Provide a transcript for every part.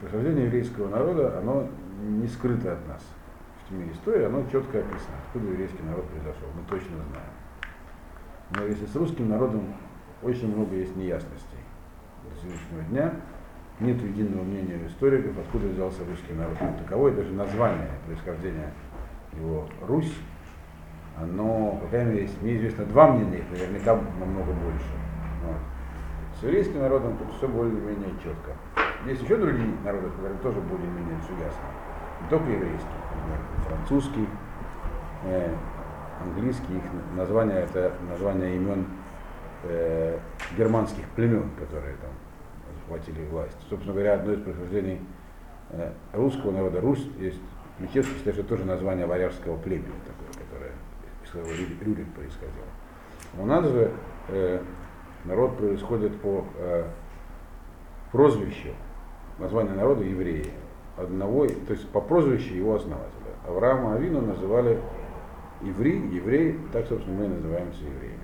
происхождение еврейского народа, оно не скрыто от нас. В тьме истории оно четко описано, откуда еврейский народ произошел, мы точно знаем. Но если с русским народом очень много есть неясностей до сегодняшнего дня, нет единого мнения историков, откуда взялся русский народ. Таковое даже название происхождения его Русь, оно, по крайней мере, мне известно два мнения, наверняка намного больше. Вот. С еврейским народом тут все более-менее четко. Есть еще другие народы, которые тоже более-менее все ясно. Не только еврейский, например, французский, э, английский, их название это название имен э, германских племен, которые там захватили власть. Собственно говоря, одно из происхождений э, русского народа, Русь, есть Мечевский считает, что тоже название варяжского племени, такое, которое из которого Рюрик происходил. У нас же э, народ происходит по э, прозвищу, название народа евреи. Одного, то есть по прозвищу его основателя. Авраама Авину называли еврей, еврей, так, собственно, мы называемся евреями.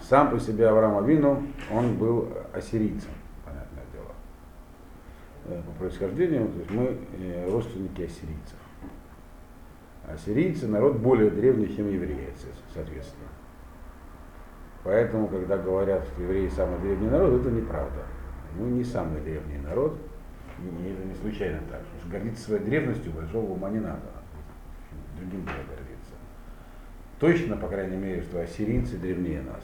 Сам по себе Авраам Авину, он был ассирийцем, понятное дело. Э, по происхождению, то есть мы э, родственники ассирийцев. Ассирийцы народ более древний, чем евреи, соответственно. Поэтому, когда говорят, что евреи самый древний народ, это неправда. Мы не самый древний народ, и это не случайно так. Потому что гордиться своей древностью большого ума не надо. Другим было гордиться. Точно, по крайней мере, что ассирийцы древнее нас.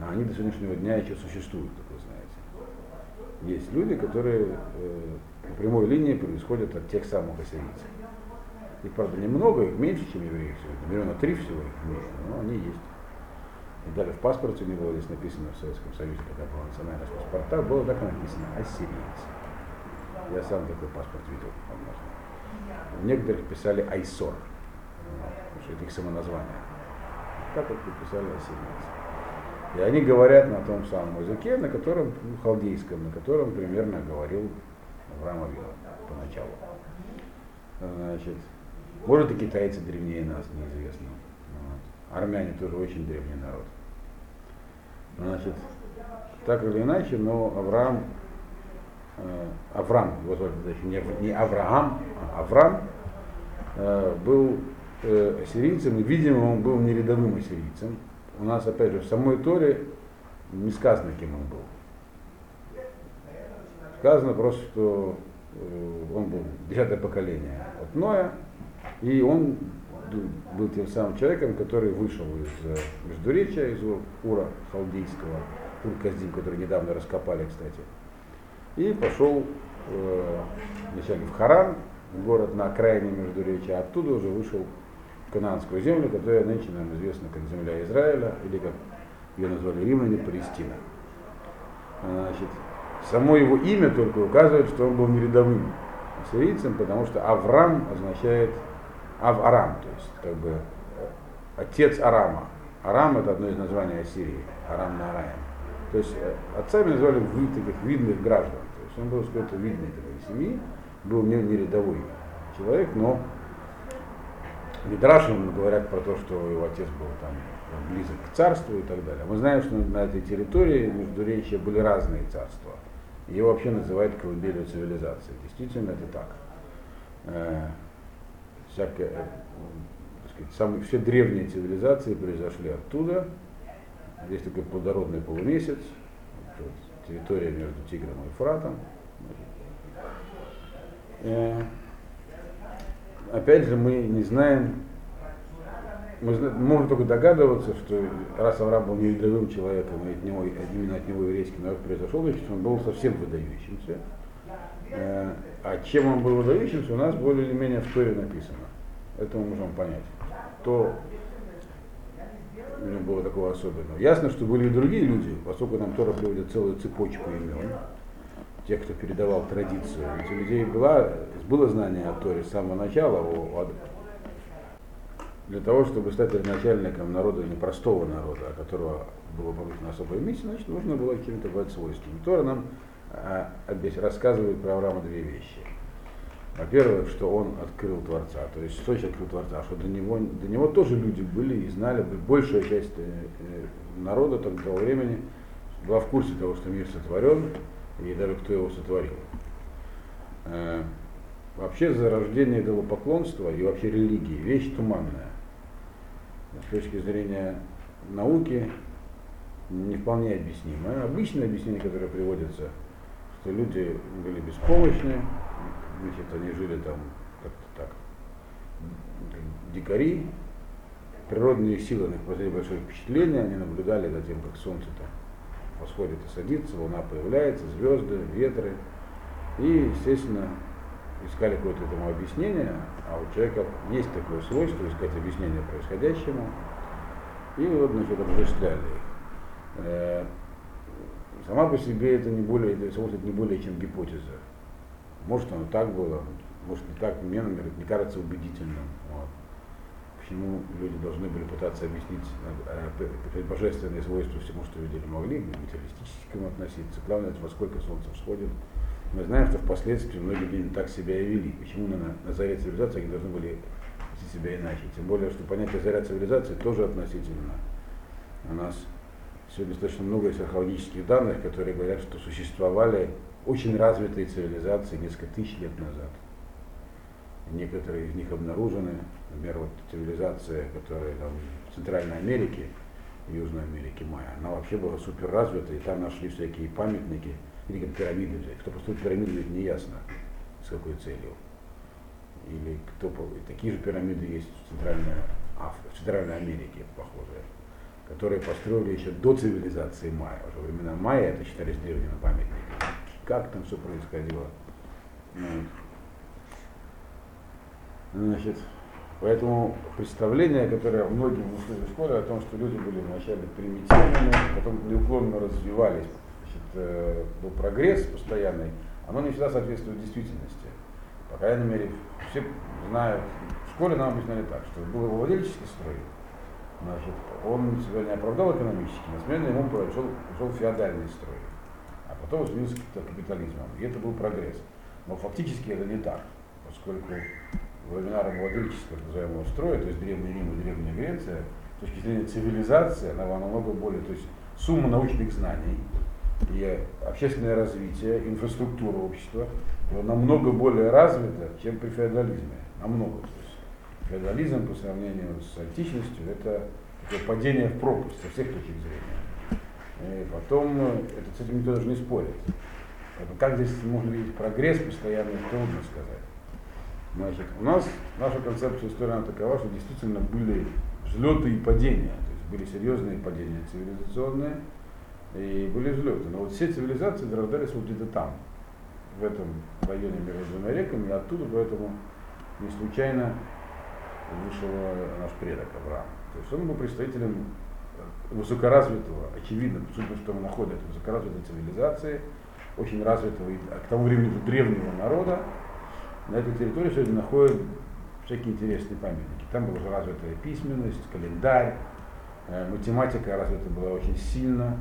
А они до сегодняшнего дня еще существуют, как вы знаете. Есть люди, которые э, по прямой линии происходят от тех самых ассирийцев. Их, правда, немного, их меньше, чем евреев сегодня. Миллиона три всего их меньше, но они есть. И даже в паспорте не было здесь написано в Советском Союзе, когда было национальность паспорта, было так написано ассирийцы. Я сам такой паспорт видел, возможно. В некоторых писали Айсор, потому что это их самоназвание. Так вот писали ассирийцы. И они говорят на том самом языке, на котором, ну, халдейском, на котором примерно говорил Авраам Авила поначалу. Значит, может и китайцы древнее нас, неизвестно. Армяне тоже очень древний народ. Значит, так или иначе, но Авраам, э, Авраам, его звали не, не Авраам, а Авраам, э, был э, ассирийцем, и, видимо, он был не рядовым ассирийцем, у нас, опять же, в самой Торе не сказано, кем он был. Сказано просто, что э, он был десятое поколение от Ноя, и он был тем самым человеком, который вышел из э, Междуречия, из Ура Халдейского, Ур-Каздим, который недавно раскопали, кстати, и пошел э, вначале в Харан, город на окраине Междуречия, а оттуда уже вышел Кананскую землю, которая нынче нам известна как земля Израиля, или как ее назвали римляне, Палестина. Значит, само его имя только указывает, что он был не рядовым ассирийцем, потому что Авраам означает Ав-Арам, то есть как бы отец Арама. Арам это одно из названий Ассирии, Арам на Араем. То есть э, отцами называли таких видных граждан. То есть он был какой-то видной такой семьи, был не, не рядовой человек, но Мидрашим говорят про то, что его отец был там близок к царству и так далее. Мы знаем, что на этой территории Междуречия были разные царства. Его вообще называют колыбелью цивилизации. Действительно, это так. Всякое, э, сказать, самые, все древние цивилизации произошли оттуда. Есть такой плодородный полумесяц, территория между Тигром и Фратом. Э, опять же, мы не знаем, мы можем только догадываться, что раз Авраам был неидровым человеком, и от него, именно от него еврейский народ произошел, значит, он был совсем выдающимся. Э, а чем он был выдающимся, у нас более или менее в Торе написано. Это мы можем понять. То у него было такого особенного. Ясно, что были и другие люди, поскольку нам Тора приводит целую цепочку имен тех, кто передавал традицию. Ведь у людей было, было знание о Торе с самого начала, о, для того, чтобы стать родоначальником народа, непростого народа, о которого было поручено особое миссия, значит, нужно было каким-то быть свойством. Тора нам а, рассказывает про Авраама две вещи. Во-первых, что он открыл Творца, то есть что открыл Творца, что до него, до него тоже люди были и знали, большая часть э, э, народа того времени была в курсе того, что мир сотворен, и даже кто его сотворил. Э, вообще зарождение идолопоклонства и вообще религии вещь туманная. С точки зрения науки не вполне объяснимая. Обычное объяснение, которое приводится, что люди были беспомощны, значит, они жили там как-то так, дикари, природные силы на них произвели большое впечатление, они наблюдали за тем, как солнце там восходит и садится, луна появляется, звезды, ветры. И, естественно, искали какое-то этому объяснение, а у человека есть такое свойство искать объяснение происходящему. И вот, значит, обожествляли их. Э, сама по себе это не более, это не более чем гипотеза. Может оно так было, может не так, мне, например, не кажется убедительным. Вот. Почему люди должны были пытаться объяснить э, божественные свойства всему, что видели могли, к материалистическому относиться. Главное, во сколько солнце всходит. Мы знаем, что впоследствии многие люди так себя и вели. Почему на, на заре цивилизации они должны были вести себя иначе? Тем более, что понятие заря цивилизации тоже относительно. У нас сегодня достаточно много есть археологических данных, которые говорят, что существовали очень развитые цивилизации несколько тысяч лет назад. Некоторые из них обнаружены, например, вот цивилизация, которая там в Центральной Америке, Южной Америке, Майя, она вообще была супер развита, и там нашли всякие памятники, или как пирамиды взять. Кто построил пирамиды, ведь не ясно, с какой целью. Или кто, такие же пирамиды есть в Центральной, Аф... в Центральной Америке, похожие которые построили еще до цивилизации майя. Уже времена майя это считались древними памятниками. Как там все происходило. Значит, поэтому представление, которое многим внушили в школе о том, что люди были вначале примитивными, потом неуклонно развивались, значит, э, был прогресс постоянный, оно не всегда соответствует действительности. По крайней мере, все знают, в школе нам объясняли так, что был владельческий строй, Значит, он себя не оправдал экономически, на смену ему пришел, пришел феодальный строй, а потом изменился капитализмом. И это был прогресс. Но фактически это не так, поскольку времена рабовладельческого называемого строя, то есть Древний Рим и Древняя Греция, с точки зрения цивилизации, она намного более, то есть сумма научных знаний и общественное развитие, инфраструктура общества была намного более развита, чем при феодализме. Намного феодализм по сравнению с античностью это такое падение в пропасть со всех точек зрения. И потом э, это, с этим никто даже не спорит. Поэтому как здесь можно видеть прогресс постоянно, трудно сказать. Значит, у нас наша концепция истории она такова, что действительно были взлеты и падения. То есть были серьезные падения цивилизационные и были взлеты. Но вот все цивилизации зарождались вот где-то там, в этом районе между двумя реками, и оттуда поэтому не случайно вышел наш предок Авраам. То есть он был представителем высокоразвитого, очевидно, судя что он находит высокоразвитой цивилизации, очень развитого, к тому времени древнего народа. На этой территории сегодня находят всякие интересные памятники. Там была уже развитая письменность, календарь, э, математика развита была очень сильно.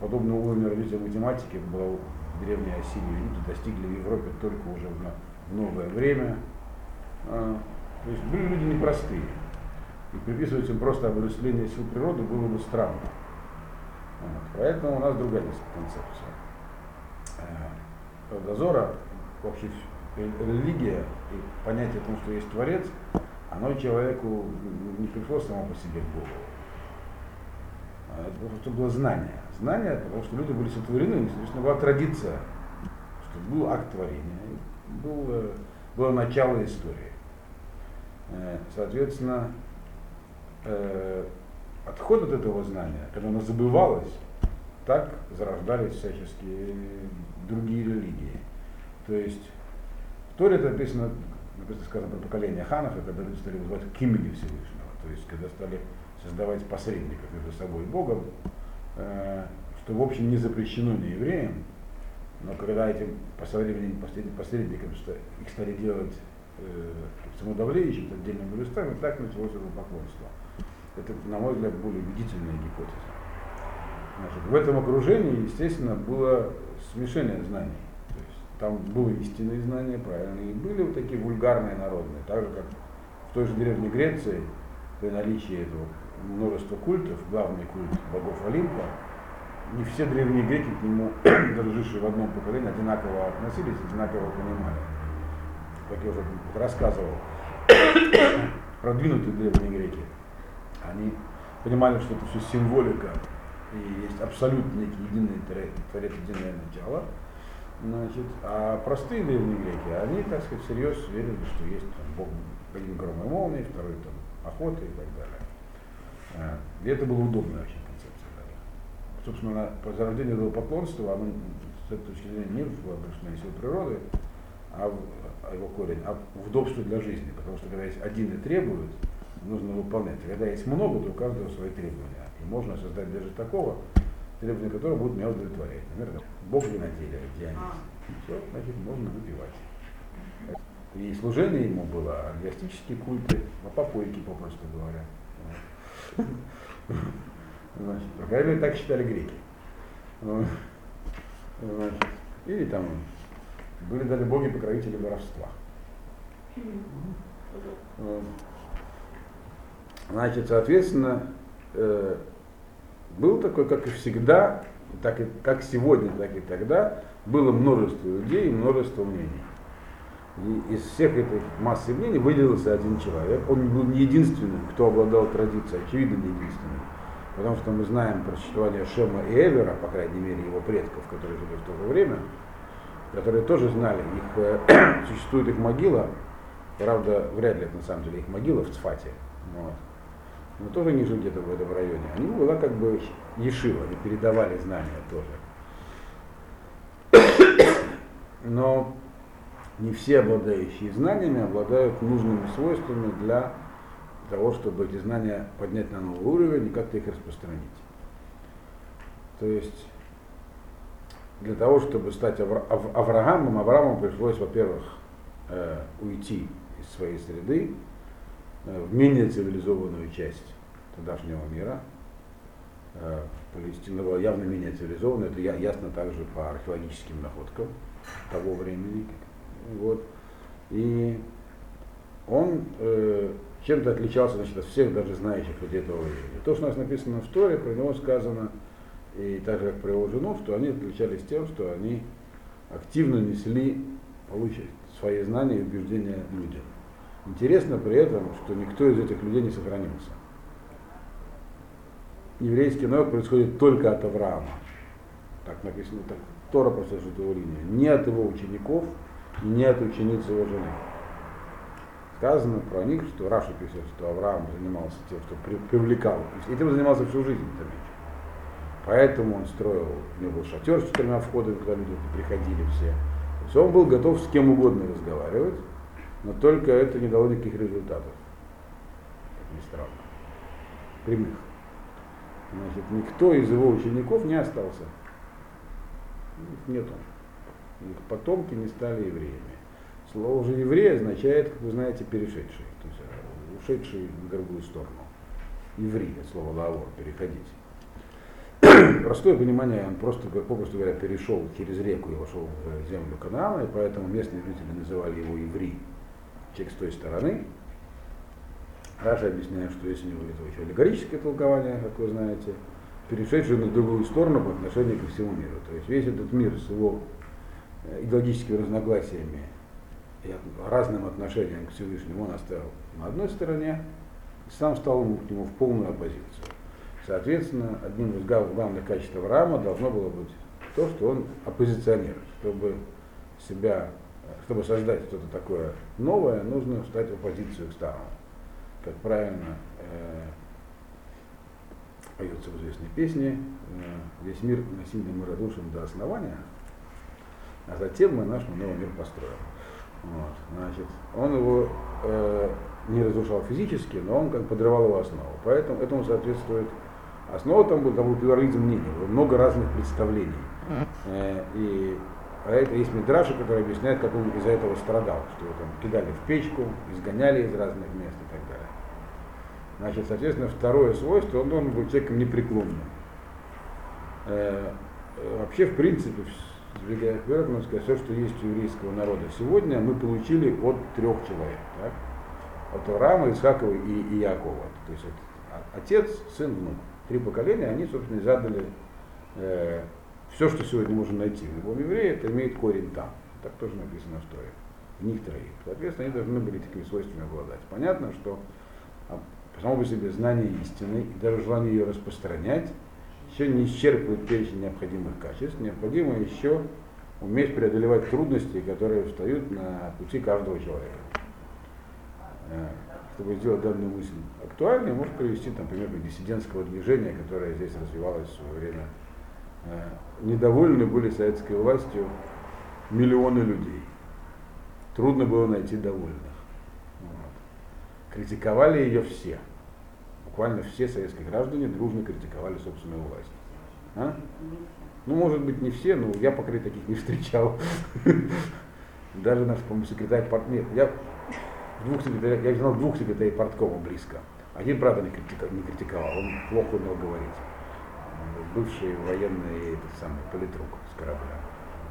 Подобно уровню развития математики было в Древней Ассирии люди достигли в Европе только уже в новое время. То есть были люди непростые. И приписывать им просто обращение сил природы было бы странно. Вот. Поэтому у нас другая концепция. Э, дозора, вообще религия и понятие о том, что есть Творец, оно человеку не пришло само по себе в голову. А это было знание. Знание, потому что люди были сотворены, соответственно, была традиция, что был акт творения, было, было начало истории. Э, соответственно, э, отход от этого знания, когда оно забывалось, так зарождались всяческие другие религии. То есть в Торе это написано, написано сказано про поколение ханов, когда люди стали вызывать к имени Всевышнего, то есть когда стали создавать посредников между собой и Богом, э, что в общем не запрещено не евреям, но когда этим посредникам, посредникам их стали делать э, самодавлеющим, отдельными листами, так началось это поклонство. Это, на мой взгляд, более убедительная гипотеза. Значит, в этом окружении, естественно, было смешение знаний. То есть там было истинные знания, правильные, и были вот такие вульгарные народные, так же, как в той же деревне Греции, при наличии этого множества культов, главный культ богов Олимпа, не все древние греки к нему, даже в одном поколении, одинаково относились, одинаково понимали. Как я уже рассказывал, продвинутые древние греки, они понимали, что это все символика, и есть абсолютно некий единый творец, единое начало. Значит, а простые древние греки, они, так сказать, всерьез верили, что есть там, Бог, один гром и молнии, второй там охота и так далее. А, и это было удобная очень концепция. Да. Собственно, по зарождению этого поклонства, оно с этой точки зрения не в обращении сил природы, а, в, а его корень, а в удобство для жизни. Потому что когда есть один и требует, нужно выполнять. А когда есть много, то у каждого свои требования. И можно создать даже такого, требования которого будут меня удовлетворять. Например, Бог виноделия, Дионис. А. Все, значит, можно выпивать. И служение ему было оргиастические культы, а попойки, попросту говоря. Значит, по крайней мере, так считали греки. Значит, или там были даже боги-покровители воровства. Значит, соответственно, э, был такой, как и всегда, так и, как сегодня, так и тогда, было множество людей и множество мнений. И из всех этих массы мнений выделился один человек. Он был не единственным, кто обладал традицией, очевидно не единственным. Потому что мы знаем про существование Шема и Эвера, по крайней мере, его предков, которые жили в то же время, которые тоже знали, их, э, существует их могила, правда, вряд ли это на самом деле их могила в Цфате. Вот но тоже не жили где-то в этом районе. Они была как бы ешива, они передавали знания тоже. Но не все обладающие знаниями обладают нужными свойствами для того, чтобы эти знания поднять на новый уровень и как-то их распространить. То есть для того, чтобы стать Авра Авраамом, Аврааму пришлось, во-первых, э, уйти из своей среды, Э, в менее цивилизованную часть тогдашнего мира. Э, Палестина была явно менее цивилизованная, это ясно также по археологическим находкам того времени. Вот. И он э, чем-то отличался значит, от всех даже знающих людей этого времени. То, что у нас написано в Торе, про него сказано, и так же, как про его жену, что они отличались тем, что они активно несли получить свои знания и убеждения людям. Интересно при этом, что никто из этих людей не сохранился. Еврейский народ происходит только от Авраама. Так написано, так Тора прослеживает эту линию. Не от его учеников, не от учениц его жены. Сказано про них, что Раша пишет, что Авраам занимался тем, что привлекал. И этим занимался всю жизнь. Поэтому он строил, у него был шатер с четырьмя входами, куда люди приходили все. То есть он был готов с кем угодно разговаривать, но только это не дало никаких результатов. Как ни странно. Прямых. Значит, никто из его учеников не остался. Их нету. Их потомки не стали евреями. Слово же еврей означает, как вы знаете, перешедший, то есть э, ушедший в другую сторону. Еврей, слово лавор, переходить. Простое понимание, он просто, попросту говоря, перешел через реку и вошел в землю Канаана, и поэтому местные жители называли его еврей человек с той стороны. Раша объясняет, что есть у него это еще аллегорическое толкование, как вы знаете, перешедшее на другую сторону по отношению ко всему миру. То есть весь этот мир с его э, идеологическими разногласиями и разным отношением к Всевышнему он оставил на одной стороне, и сам стал к нему в полную оппозицию. Соответственно, одним из главных качеств Авраама должно было быть то, что он оппозиционер, чтобы себя чтобы создать что-то такое новое, нужно встать в оппозицию к старому. Как правильно э, поется в известной песне, э, весь мир насильно мы разрушим до основания, а затем мы наш новый мир построим. Вот, значит, он его э, не разрушал физически, но он как подрывал его основу. Поэтому этому соответствует основа там был, был плюрализм мнений, было много разных представлений. Э, и а это есть Мидраша, который объясняет, как он из-за этого страдал, что его там кидали в печку, изгоняли из разных мест и так далее. Значит, соответственно, второе свойство, он должен быть человеком непреклонным. Э, вообще, в принципе, сбегая вперед, можно сказать, все, что есть у еврейского народа сегодня, мы получили от трех человек. Так? От Авраама, Исхакова и, и Якова. То есть это отец, сын, внук. Три поколения, они, собственно, задали э, все, что сегодня можно найти в любом еврее, это имеет корень там. Так тоже написано в Торе. В них троих. Соответственно, они должны были такими свойствами обладать. Понятно, что а, само по себе знание истины и даже желание ее распространять еще не исчерпывает перечень необходимых качеств. Необходимо еще уметь преодолевать трудности, которые встают на пути каждого человека. Чтобы сделать данную мысль актуальной, может привести, там, пример диссидентского движения, которое здесь развивалось в свое время. Э, недовольны были советской властью миллионы людей. Трудно было найти довольных. Вот. Критиковали ее все. Буквально все советские граждане дружно критиковали собственную власть. А? Ну, может быть, не все, но я, пока таких не встречал. Даже наш, по-моему, секретарь партнер. Я двух секретарей, я знал двух секретарей парткома близко. Один, правда, не критиковал, не критиковал он плохо умел говорить. Бывший военный этот самый политрук с корабля.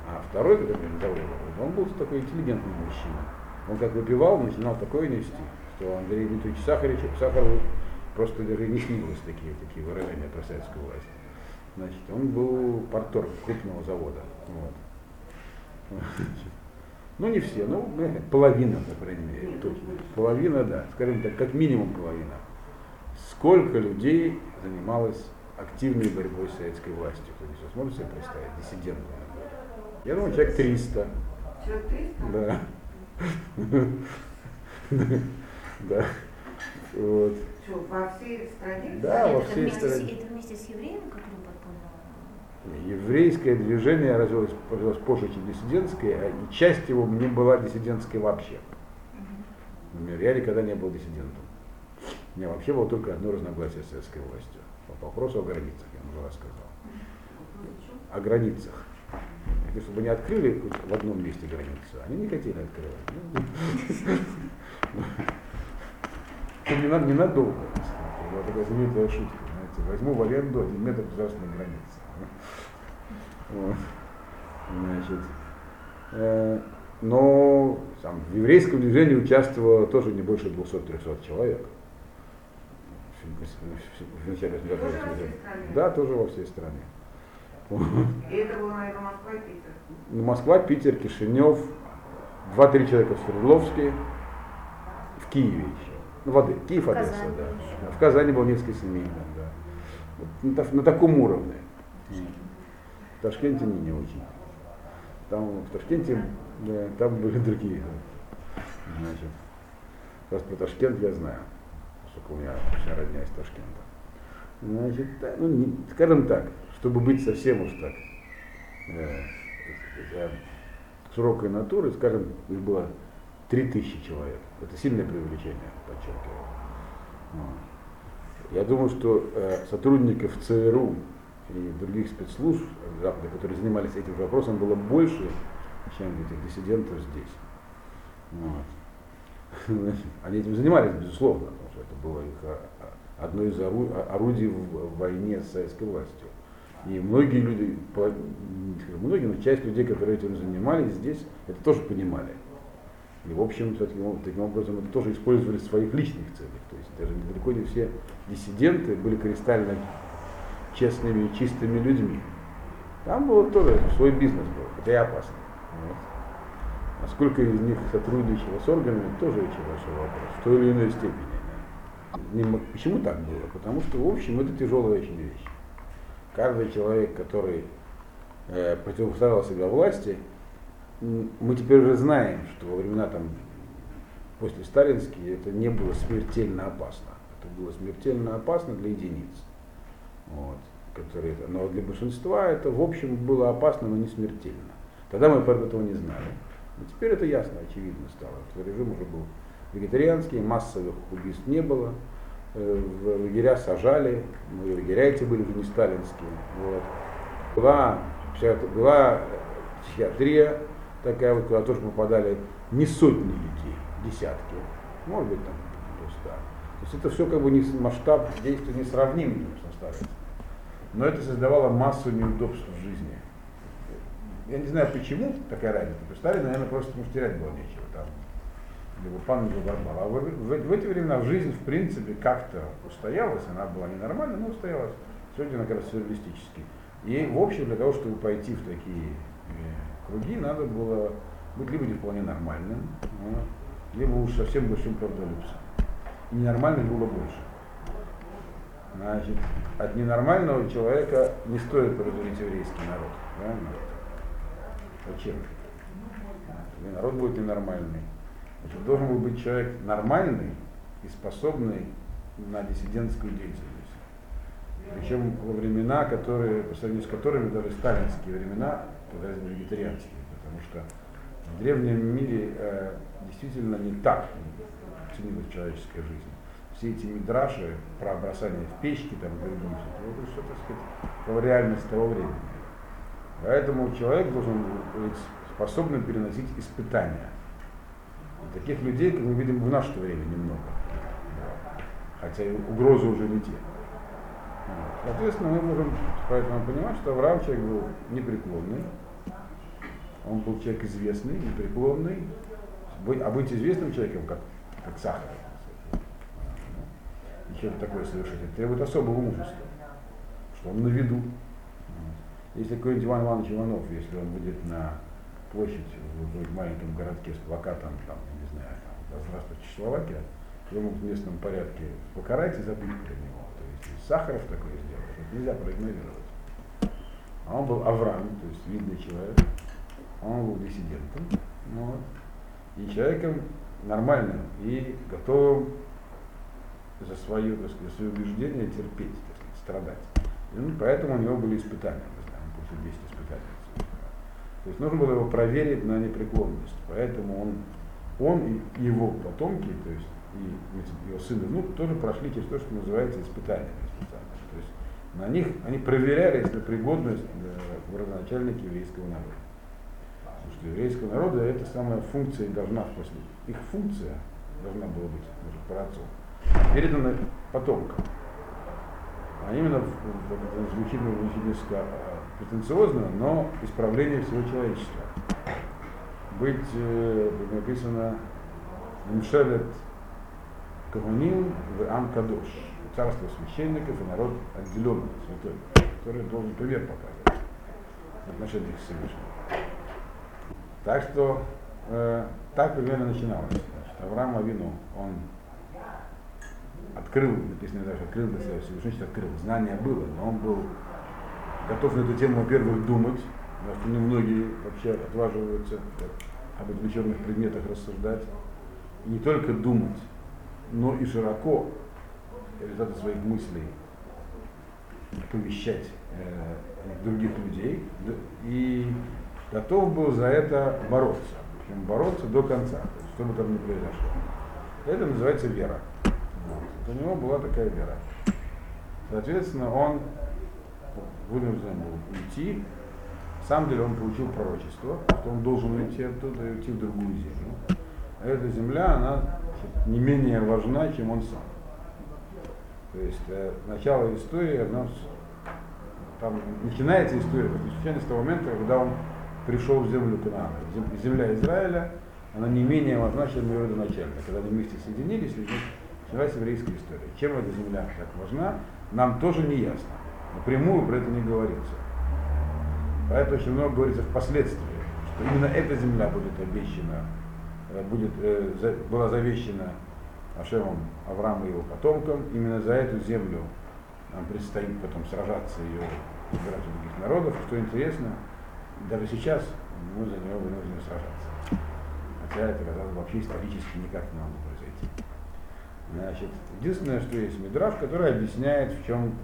А второй, который меня завоевал, он был такой интеллигентный мужчина. Он как выпивал, начинал такое нести, что Андрей Дмитриевич Сахарич, Сахаров просто даже не снилось такие, такие выражения про советскую власть. Значит, он был партор крупного завода. Вот. Ну, не все, ну, половина, по крайней мере, точно. Половина, да, скажем так, как минимум половина. Сколько людей занималось активной борьбой с советской властью? Кто здесь сможет себе представить? Диссидентов. Я думаю, человек 300. Человек 300? Да. Да. Вот. Что, во всей стране? Да, во это, всей вместе стране. С, это вместе с евреем, который подпольно? Еврейское движение развилось, развилось позже, чем диссидентское, а и часть его не была диссидентской вообще. Например, я никогда не был диссидентом. У меня вообще было только одно разногласие с советской властью. По вопросу о границах, я уже рассказал. О границах. И чтобы не открыли в одном месте границу, они не хотели открывать. Ну, не, надо, не надолго. Была такая знаменитая шутка. Знаете, возьму в аренду один метр государственной границы. Вот. Значит, э, но там, в еврейском движении участвовало тоже не больше 200-300 человек. В начале 80-х Тоже во всей стране? Да, тоже во всей стране. И это было, наверное, Москва и Питер. Ну, Москва, Питер, Кишинев, два-три человека в Свердловске, в Киеве еще. Ну, воды. Киев, Одесса, да. В Казани было несколько семей, да. На, на таком уровне. В Ташкенте не, не очень. Там в Ташкенте, да, там были другие. Значит, раз про Ташкент я знаю, поскольку у меня вся родня из Ташкента. Значит, ну, не- скажем так, чтобы быть совсем уж так э, э, широкой натуры, скажем, их было 3000 человек. Это сильное преувеличение, подчеркиваю. Вот. Я думаю, что э, сотрудников ЦРУ и других спецслужб Запада, которые занимались этим вопросом, было больше, чем этих диссидентов здесь. Вот. Они этим занимались, безусловно, потому что это было их а, одно из а- орудий в войне с советской властью. И многие люди, многие, но часть людей, которые этим занимались здесь, это тоже понимали. И в общем, таким, таким образом, это тоже использовали в своих личных целях. То есть даже далеко не все диссиденты были кристально честными и чистыми людьми. Там было тоже свой бизнес был, это и опасно. Вот. А сколько из них сотрудничало с органами, тоже еще большой вопрос, в той или иной степени. Не Почему так было? Потому что, в общем, это тяжелая очень вещь. Каждый человек, который э, противопоставил себя власти, мы теперь уже знаем, что во времена там после сталинские это не было смертельно опасно. Это было смертельно опасно для единиц. Вот, которые, но для большинства это, в общем, было опасно, но не смертельно. Тогда мы этого не знали. Но теперь это ясно, очевидно стало, что режим уже был вегетарианский, массовых убийств не было, э, в лагеря сажали, ну, лагеря эти были уже не сталинские. Вот. Была, была психиатрия такая вот, куда тоже попадали не сотни людей, десятки, может быть там до ста. То есть это все как бы не, масштаб действия не сравним конечно, с сталинским. Но это создавало массу неудобств в жизни. Я не знаю почему такая разница. Сталин, наверное, просто потому что терять было нечего там. Либо пан, либо. А в, в- в эти времена жизнь, в принципе, как-то устоялась. Она была ненормальная, но устоялась. Сегодня она как раз сюрреалистически. И в общем, для того, чтобы пойти в такие круги, надо было быть либо не вполне нормальным, а, либо уж совсем большим правдолюбцем. И ненормальных было больше. Значит, от ненормального человека не стоит производить еврейский народ. Правильно? Зачем? И народ будет ненормальный. Значит, должен был быть человек нормальный и способный на диссидентскую деятельность. Причем во времена, которые, по сравнению с которыми даже сталинские времена казались бы вегетарианскими, потому что в древнем мире э, действительно не так ценилась человеческая жизнь. Все эти мидраши про бросание в печки там, другие, это все, так сказать, про реальность того времени. Поэтому человек должен быть способным переносить испытания. И таких людей, как мы видим, в наше время немного. Хотя и угрозы уже не те. Соответственно, мы можем поэтому понимать, что Авраам человек был непреклонный, он был человек известный, непреклонный, а быть известным человеком, как, как сахар, и что-то такое совершить, требует особого мужества, что он на виду. Если какой-нибудь Иван Иванович Иванов, если он выйдет на площадь в маленьком городке с плакатом, там, не знаю, там, здравствуйте, Чехословакия, его в местном порядке покарать и забыть про него. То есть Сахаров такое сделал, нельзя проигнорировать. А он был Авраам, то есть видный человек, он был диссидентом, вот, и человеком нормальным и готовым за свое, так сказать, свое убеждение терпеть, так сказать, страдать. Ну, поэтому у него были испытания, мы знаем, получил 10 испытаний. То есть нужно было его проверить на непреклонность. Поэтому он, он и его потомки, то есть и его сын и внук, тоже прошли через то, что называется испытание. То есть на них они проверялись на пригодность в родоначальники еврейского народа. Что еврейского народа это самая функция должна в. Их функция должна была быть, может, про отцов, передана потомкам. А именно, звучит, а, претенциозно, но исправление всего человечества. Быть, э, написано, Мшелет Кагуним в Амкадош, царство священников и народ отделенный, святой, который должен пример показывать в отношениях с Всевышним. Так что э, так примерно начиналось. Значит, Авраам Авину, он открыл, написано даже, открыл для себя Всевышний, открыл, знание было, но он был готов на эту тему, во-первых, думать, потому что немногие вообще отваживаются об отвлеченных предметах рассуждать, и не только думать, но и широко результаты своих мыслей повещать э, других людей. И готов был за это бороться. Причем бороться до конца, то что бы там ни произошло. Это называется вера. Вот. У него была такая вера. Соответственно, он вынужден был уйти. На самом деле он получил пророчество, что он должен уйти оттуда и уйти в другую землю. А эта земля, она не менее важна, чем он сам. То есть э, начало истории, она, там начинается история случайно с того момента, когда он пришел в землю Канаана. Земля Израиля, она не менее важна, чем ее родоначальник. Когда они вместе соединились, началась еврейская история. Чем эта земля так важна, нам тоже не ясно. Напрямую про это не говорится. Поэтому очень много говорится впоследствии, что именно эта земля будет обещана, э, будет, э, была завещена Ашемом Аврааму и его потомкам. Именно за эту землю нам предстоит потом сражаться ее избирать у других народов. Что интересно, даже сейчас мы за нее вынуждены сражаться. Хотя это, казалось бы, вообще исторически никак не могло произойти. Значит, единственное, что есть Мидраж, который объясняет, в чем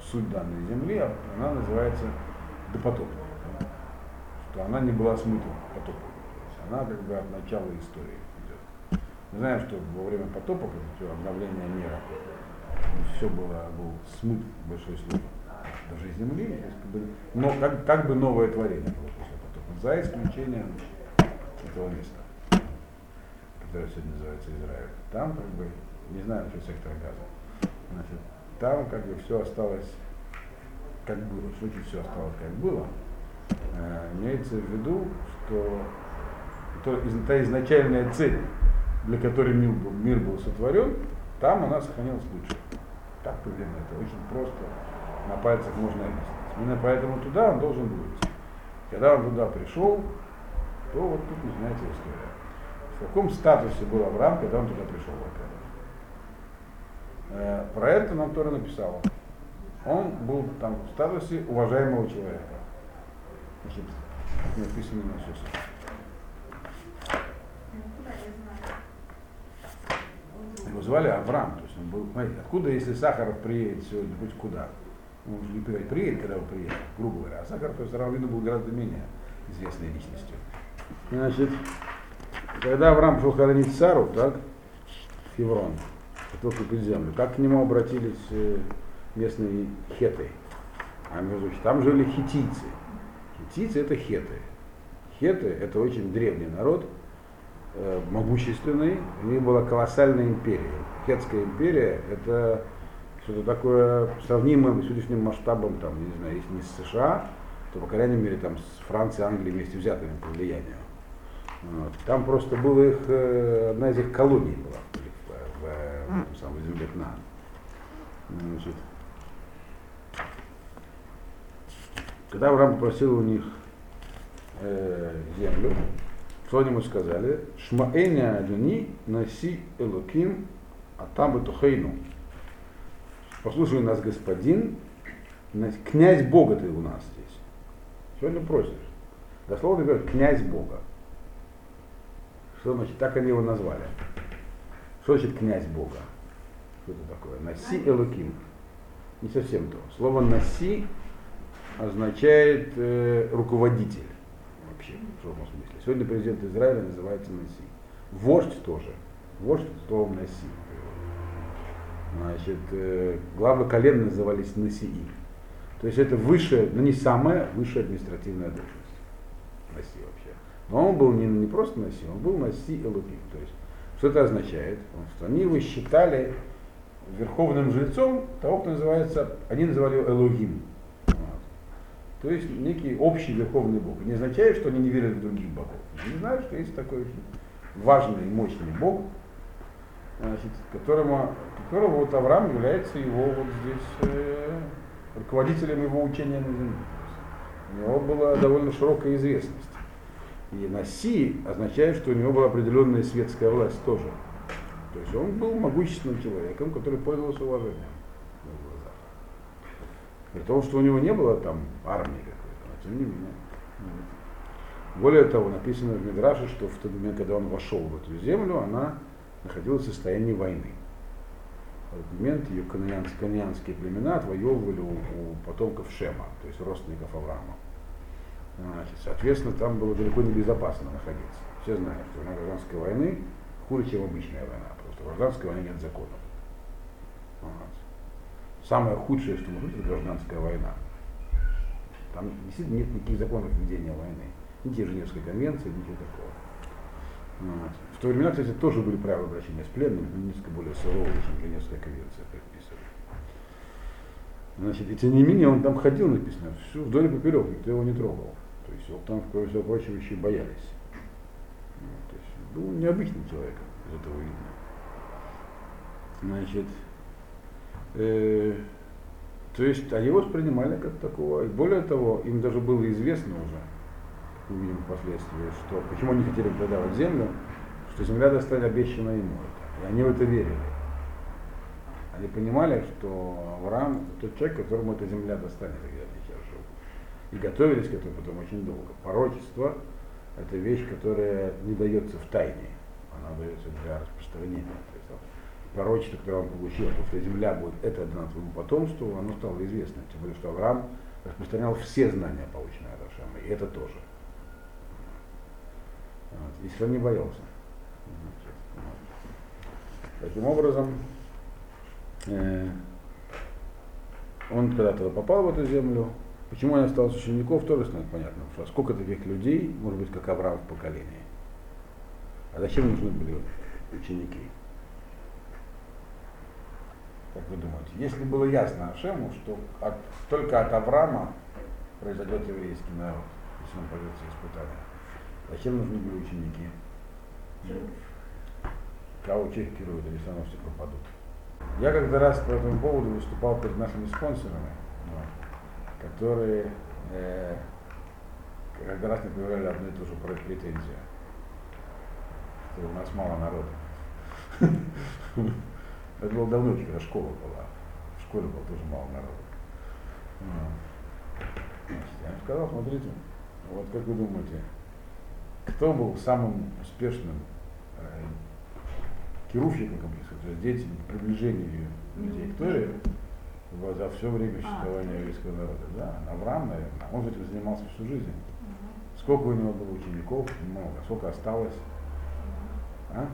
суть данной земли, а она называется допотопной. Что она не была смыта потопом. она как бы от начала истории идет. Мы знаем, что во время потопа, все обновление мира, все было, был смыт большой слой даже земли, но как, как бы новое творение было после потопа, за исключением этого места, которое сегодня называется Израиль. Там как бы, не знаю насчет сектора газа, значит, там как бы все осталось как было, в случае все осталось как было, э, имеется в виду, что то, та изначальная цель, для которой мир был, мир был сотворен, там она сохранилась лучше. Так примерно это очень просто, на пальцах можно объяснить. Именно поэтому туда он должен идти. Когда он туда пришел, то вот тут начинается история. В каком статусе был Авраам, когда он туда пришел, во-первых. Э, Про это нам Тора написала. Он был там в статусе уважаемого человека. Написано на сейчас. Его звали Авраам, то есть он был, откуда, если Сахаров приедет сегодня, хоть куда? Он приедет, когда он приедет, грубо говоря. А Сахаров, Равлину был гораздо менее известной личностью. Значит, когда Авраам пришел хоронить Сару, так, Хеврон, хотел купить землю, как к нему обратились э, местные хеты? А между прочим, там жили хитийцы. Хитийцы это хеты. Хеты это очень древний народ, э, могущественный, у них была колоссальная империя. Хетская империя это что-то такое сравнимое с сегодняшним масштабом, там, не знаю, если не с США, то, по крайней мере, там, с Францией, Англией вместе взятыми по влиянию. Вот. Там просто была их, э, одна из их колоний была в, в, в, в самой земле Кнаан. Значит, когда Авраам попросил у них э, землю, что они ему сказали? Шмаэня адюни наси элоким атам бетухейну. Послушай нас, господин, князь Бога ты у нас здесь. Сегодня просишь. Дословно говорят, князь Бога. Что значит? Так они его назвали. Что значит князь Бога? Что это такое? Наси Элоким. Не совсем то. Слово наси означает э, руководитель. Вообще, в широком смысле. Сегодня президент Израиля называется Наси. Вождь тоже. Вождь словом Наси. Значит, э, главы колен назывались Насии. То есть это высшая, но не самая высшая административная должность. Наси вообще. Но он был не, не просто Наси, он был Наси Элуким. То есть, что это означает? Что они его считали верховным жрецом того, кто называется, они называли его Элогим. Вот. То есть некий общий верховный бог. Не означает, что они не верят в других богов. Они знают, что есть такой важный и мощный бог, значит, которому, которого вот Авраам является его вот здесь э, руководителем его учения на земле. У него была довольно широкая известность. И Наси означает, что у него была определенная светская власть тоже. То есть он был могущественным человеком, который пользовался уважением в глазах. При том, что у него не было там армии какой-то, но тем не менее. Более того, написано в Мидраше, что в тот момент, когда он вошел в эту землю, она находилась в состоянии войны. Момент ее канаянские, канаянские племена отвоевывали у, у потомков Шема, то есть родственников Авраама. Значит, соответственно, там было далеко не безопасно находиться. Все знают, что на гражданской войны хуже, чем обычная война, что в гражданской войне нет законов. Вот. Самое худшее, что может быть, это гражданская война. Там действительно нет никаких законов ведения войны. Ни Женевской конвенции, ничего такого. Вот. В то время, кстати, тоже были правила обращения с пленными, но несколько более суровые, чем Женевская конвенция предписывали. Значит, и тем не менее, он там ходил, написано, всю вдоль и поперек, никто его не трогал. То есть его там, кроме всего прочего, еще боялись. Вот, то есть, был необычным человеком, из этого видно. Значит, э, то есть они его воспринимали как такого. И более того, им даже было известно уже, увидим впоследствии, что почему они хотели продавать землю, что земля достанет обещана ему это. И они в это верили. Они понимали, что Авраам тот человек, которому эта земля достанет, они сейчас живут. И готовились к этому потом очень долго. Порочество – это вещь, которая не дается в тайне. Она дается для распространения. То есть, пророчество, которое он получил, что земля будет это дана твоему потомству, оно стало известно. Тем более, что Авраам распространял все знания, полученные от Ашама, и это тоже. Вот. Если он не боялся. Таким образом, э, он когда-то попал в эту землю. Почему он остался учеников, тоже становится понятно. Что сколько таких людей, может быть, как Авраам в поколении. А зачем нужны были ученики? Как вы думаете? Если было ясно Ашему, что от, только от Авраама произойдет еврейский народ, если он пойдет все испытания, зачем нужны были ученики? Кого чекируют, или все равно все пропадут. Я как-то раз по этому поводу выступал перед нашими спонсорами. Которые э, каждый раз не проявляли одну и ту же претензию, что у нас мало народа. Это было давно, когда школа была. В школе было тоже мало. Значит, я сказал, смотрите, вот как вы думаете, кто был самым успешным э, бы сказать, то есть деятелем по приближению людей к Торе за все время существования еврейского народа? Да, Авраам, наверное, он же этим занимался всю жизнь. Сколько у него было учеников? Много. Сколько осталось? А?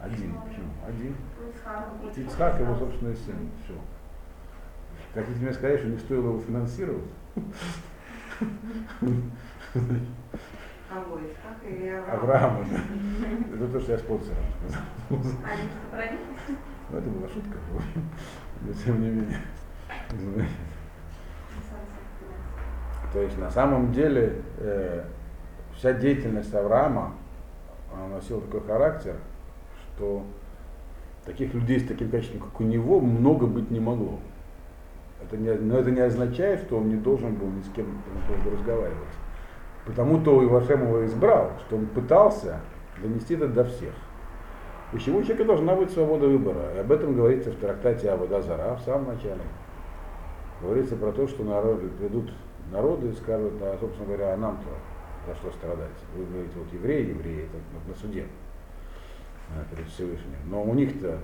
Один. Почему? Один. Ицхак его собственный сын. Все. Хотите мне сказать, что не стоило его финансировать? Или да. Это то, что я спонсором сказал. Они что, продались? Ну, это была шутка, но тем не менее. То есть на самом деле э, вся деятельность Авраама носила такой характер, что таких людей с таким качеством, как у него, много быть не могло. Это не, но это не означает, что он не должен был ни с кем разговаривать. Потому-то и Вашем его избрал, что он пытался донести это до всех. Почему у человека должна быть свобода выбора? И об этом говорится в трактате Абада Зара в самом начале. Говорится про то, что народы придут народы и скажут, а, собственно говоря, а нам-то за что страдать? Вы говорите, вот евреи, евреи, это на суде а, перед Всевышним. Но у них-то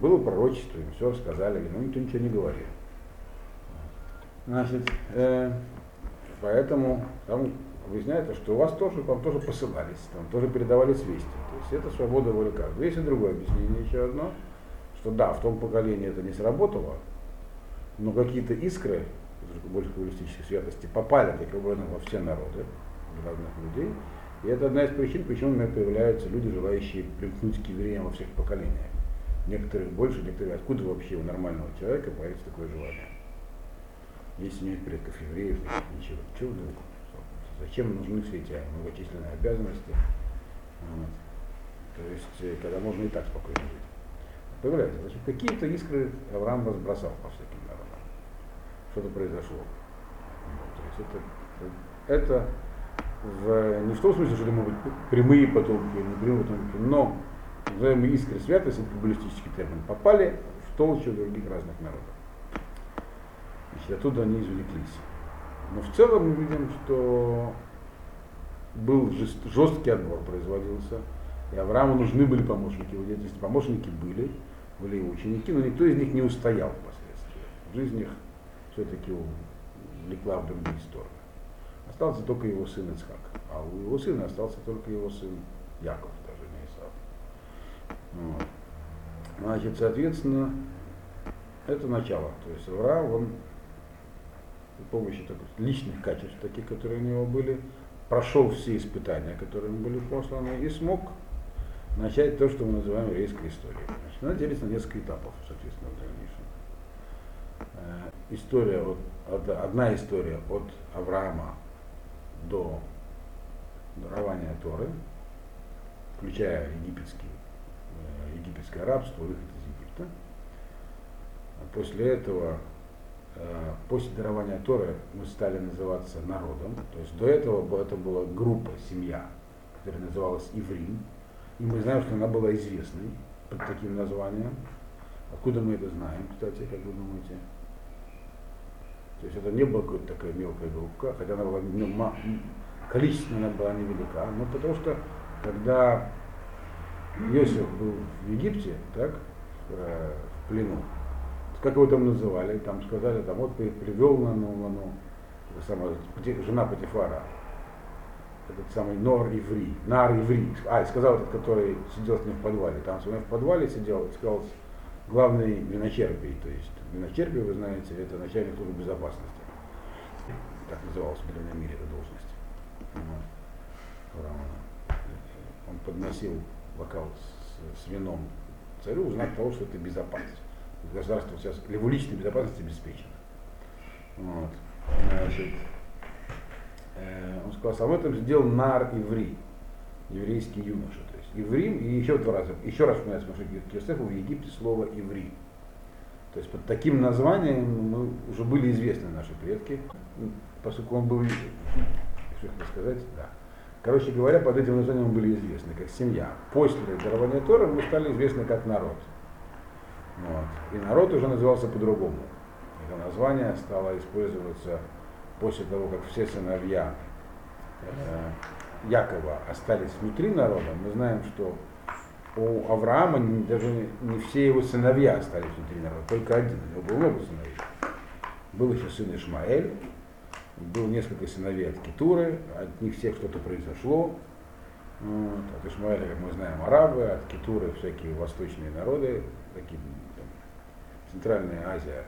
было пророчество, им все рассказали, но никто ничего не говорил. Значит, э, поэтому там выясняется, что у вас тоже, вам тоже посылались, там тоже передавались вести. То есть это свобода воли каждого. Есть и другое объяснение еще одно, что да, в том поколении это не сработало, но какие-то искры, больше каббалистической святости, попали таким образом во все народы, разных людей. И это одна из причин, почему у меня появляются люди, желающие примкнуть к евреям во всех поколениях. Некоторых больше, некоторые откуда вообще у нормального человека появится такое желание. Если нет предков евреев, ничего. Чего вдруг? Зачем нужны все эти многочисленные обязанности? Вот. То есть, э, когда можно и так спокойно жить. Появляется. Значит, какие-то искры Авраам разбросал по всяким народам. Что-то произошло. Вот. То есть это, это в, не в том смысле, что это могут быть прямые потомки, не прямые потомки, но называемые искры святости, это каббалистический термин, попали в толщу других разных народов. Значит, оттуда они извлеклись. Но в целом мы видим, что был жест, жесткий отбор производился, и Аврааму нужны были помощники его деятельности. Помощники были, были и ученики, но никто из них не устоял впоследствии. Жизнь их все-таки увлекла в другие стороны. Остался только его сын Ицхак, а у его сына остался только его сын Яков, даже не Исав. Вот. Значит, соответственно, это начало. То есть Авраам, он при помощи так, личных качеств, таких, которые у него были, прошел все испытания, которые ему были посланы, и смог начать то, что мы называем еврейской историей. Значит, она делится на несколько этапов, соответственно, в дальнейшем. Э, история, от, одна история от Авраама до дарования Торы, включая египетский, э, египетское рабство, выход из Египта. А после этого после дарования Торы мы стали называться народом. То есть до этого это была группа, семья, которая называлась Иврим. И мы знаем, что она была известной под таким названием. Откуда мы это знаем, кстати, как вы думаете? То есть это не была какая-то такая мелкая группа, хотя она была ну, количественно она была невелика, но потому что когда Иосиф был в Египте, так, э, в плену, как его там называли, там сказали, там вот привел на Нуману, самая, жена Патифара, этот самый Нор Иври, Нар Иври, а, и сказал этот, который сидел с ним в подвале, там с ним в подвале сидел, сказал, главный виночерпий, то есть виночерпий, вы знаете, это начальник службы безопасности. Так называлась в древнем мире эта должность. Он подносил бокал с, с вином царю, узнать того, что это безопасность государство сейчас его личной безопасности обеспечено. Вот. Значит, э, он сказал, об этом сделал нар иври, еврейский юноша. То есть иврим, и еще два раза, еще раз упоминается Машек Йосефу в Египте слово иври. То есть под таким названием мы уже были известны наши предки, поскольку он был, что хотел сказать, да. Короче говоря, под этим названием мы были известны как семья. После дарования Тора мы стали известны как народ. Вот. И народ уже назывался по-другому. Это название стало использоваться после того, как все сыновья э, Якова остались внутри народа. Мы знаем, что у Авраама не, даже не все его сыновья остались внутри народа, только один. У него было много сыновей. Был еще сын Ишмаэль, было несколько сыновей от Китуры, от них всех что-то произошло. Вот. От Ишмаэля, как мы знаем, арабы, от Китуры всякие восточные народы, такие, Центральная Азия,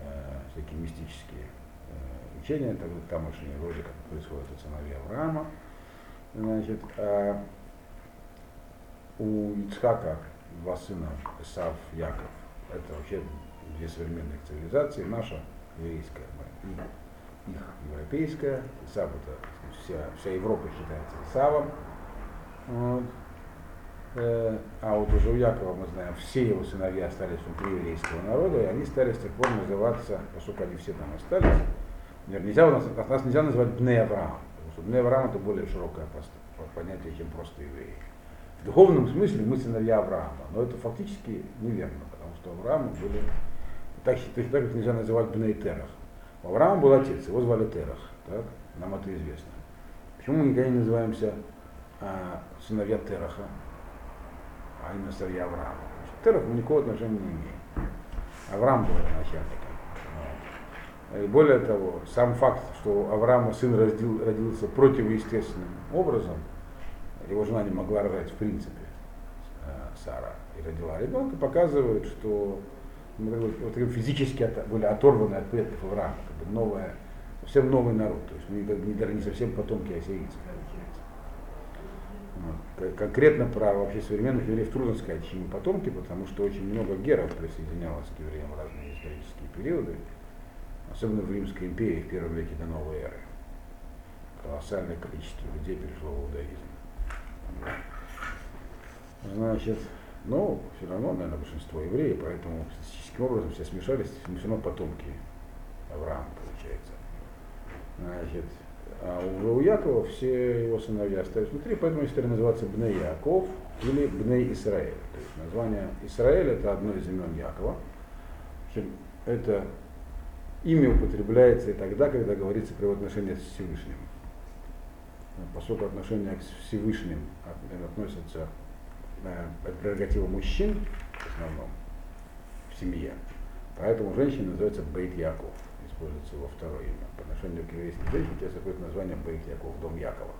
э, всякие мистические э, учения, так, тамошние вроде как происходят от сыновей Авраама. Значит, а у Ицхака два сына, Исав, Яков. Это вообще две современных цивилизации, наша еврейская и их европейская. Исав это вся, вся Европа считается Исавом. Вот. Э, а вот уже у Якова мы знаем, все его сыновья остались внутри еврейского народа, и они стали с тех пор называться, поскольку они все там остались, нельзя, у нас, нас нельзя называть Бне Авраам, потому что Бне Авраам это более широкое понятие, чем просто евреи. В духовном смысле мы сыновья Авраама, но это фактически неверно, потому что Авраам были, так, точно так как нельзя называть Бней Терах. У Авраама был отец, его звали Терах, так? нам это известно. Почему мы никогда не называемся а, сыновья Тераха? А именно сыновья Авраама. Мы никакого отношения не имеем. Авраам был начальником. И более того, сам факт, что Авраама сын родил, родился противоестественным образом, его жена не могла рожать в принципе, э, Сара, и родила ребенка, показывает, что ну, вот, физически были оторваны от предков Авраама, как бы новая, совсем новый народ, то есть мы не, не совсем потомки ассирийцев. Конкретно про вообще современных евреев трудно сказать, чьи потомки, потому что очень много геров присоединялось к евреям в разные исторические периоды, особенно в Римской империи в первом веке до новой эры. Колоссальное количество людей перешло в иудаизм. Значит, но все равно, наверное, большинство евреев, поэтому статистическим образом все смешались, все равно потомки Авраама, получается. Значит, а у Якова все его сыновья остались внутри, поэтому история называется Бней Яков или Бней Исраэль. То есть название Израиль это одно из имен Якова. Это имя употребляется и тогда, когда говорится про его отношения с Всевышним. Поскольку отношения к Всевышним относятся э, от прерогатива мужчин в основном в семье, поэтому женщина называется Бейт Яков используется его второе имя. По отношению к еврейским женщинам у какое-то название Бейт Яков, дом Якова.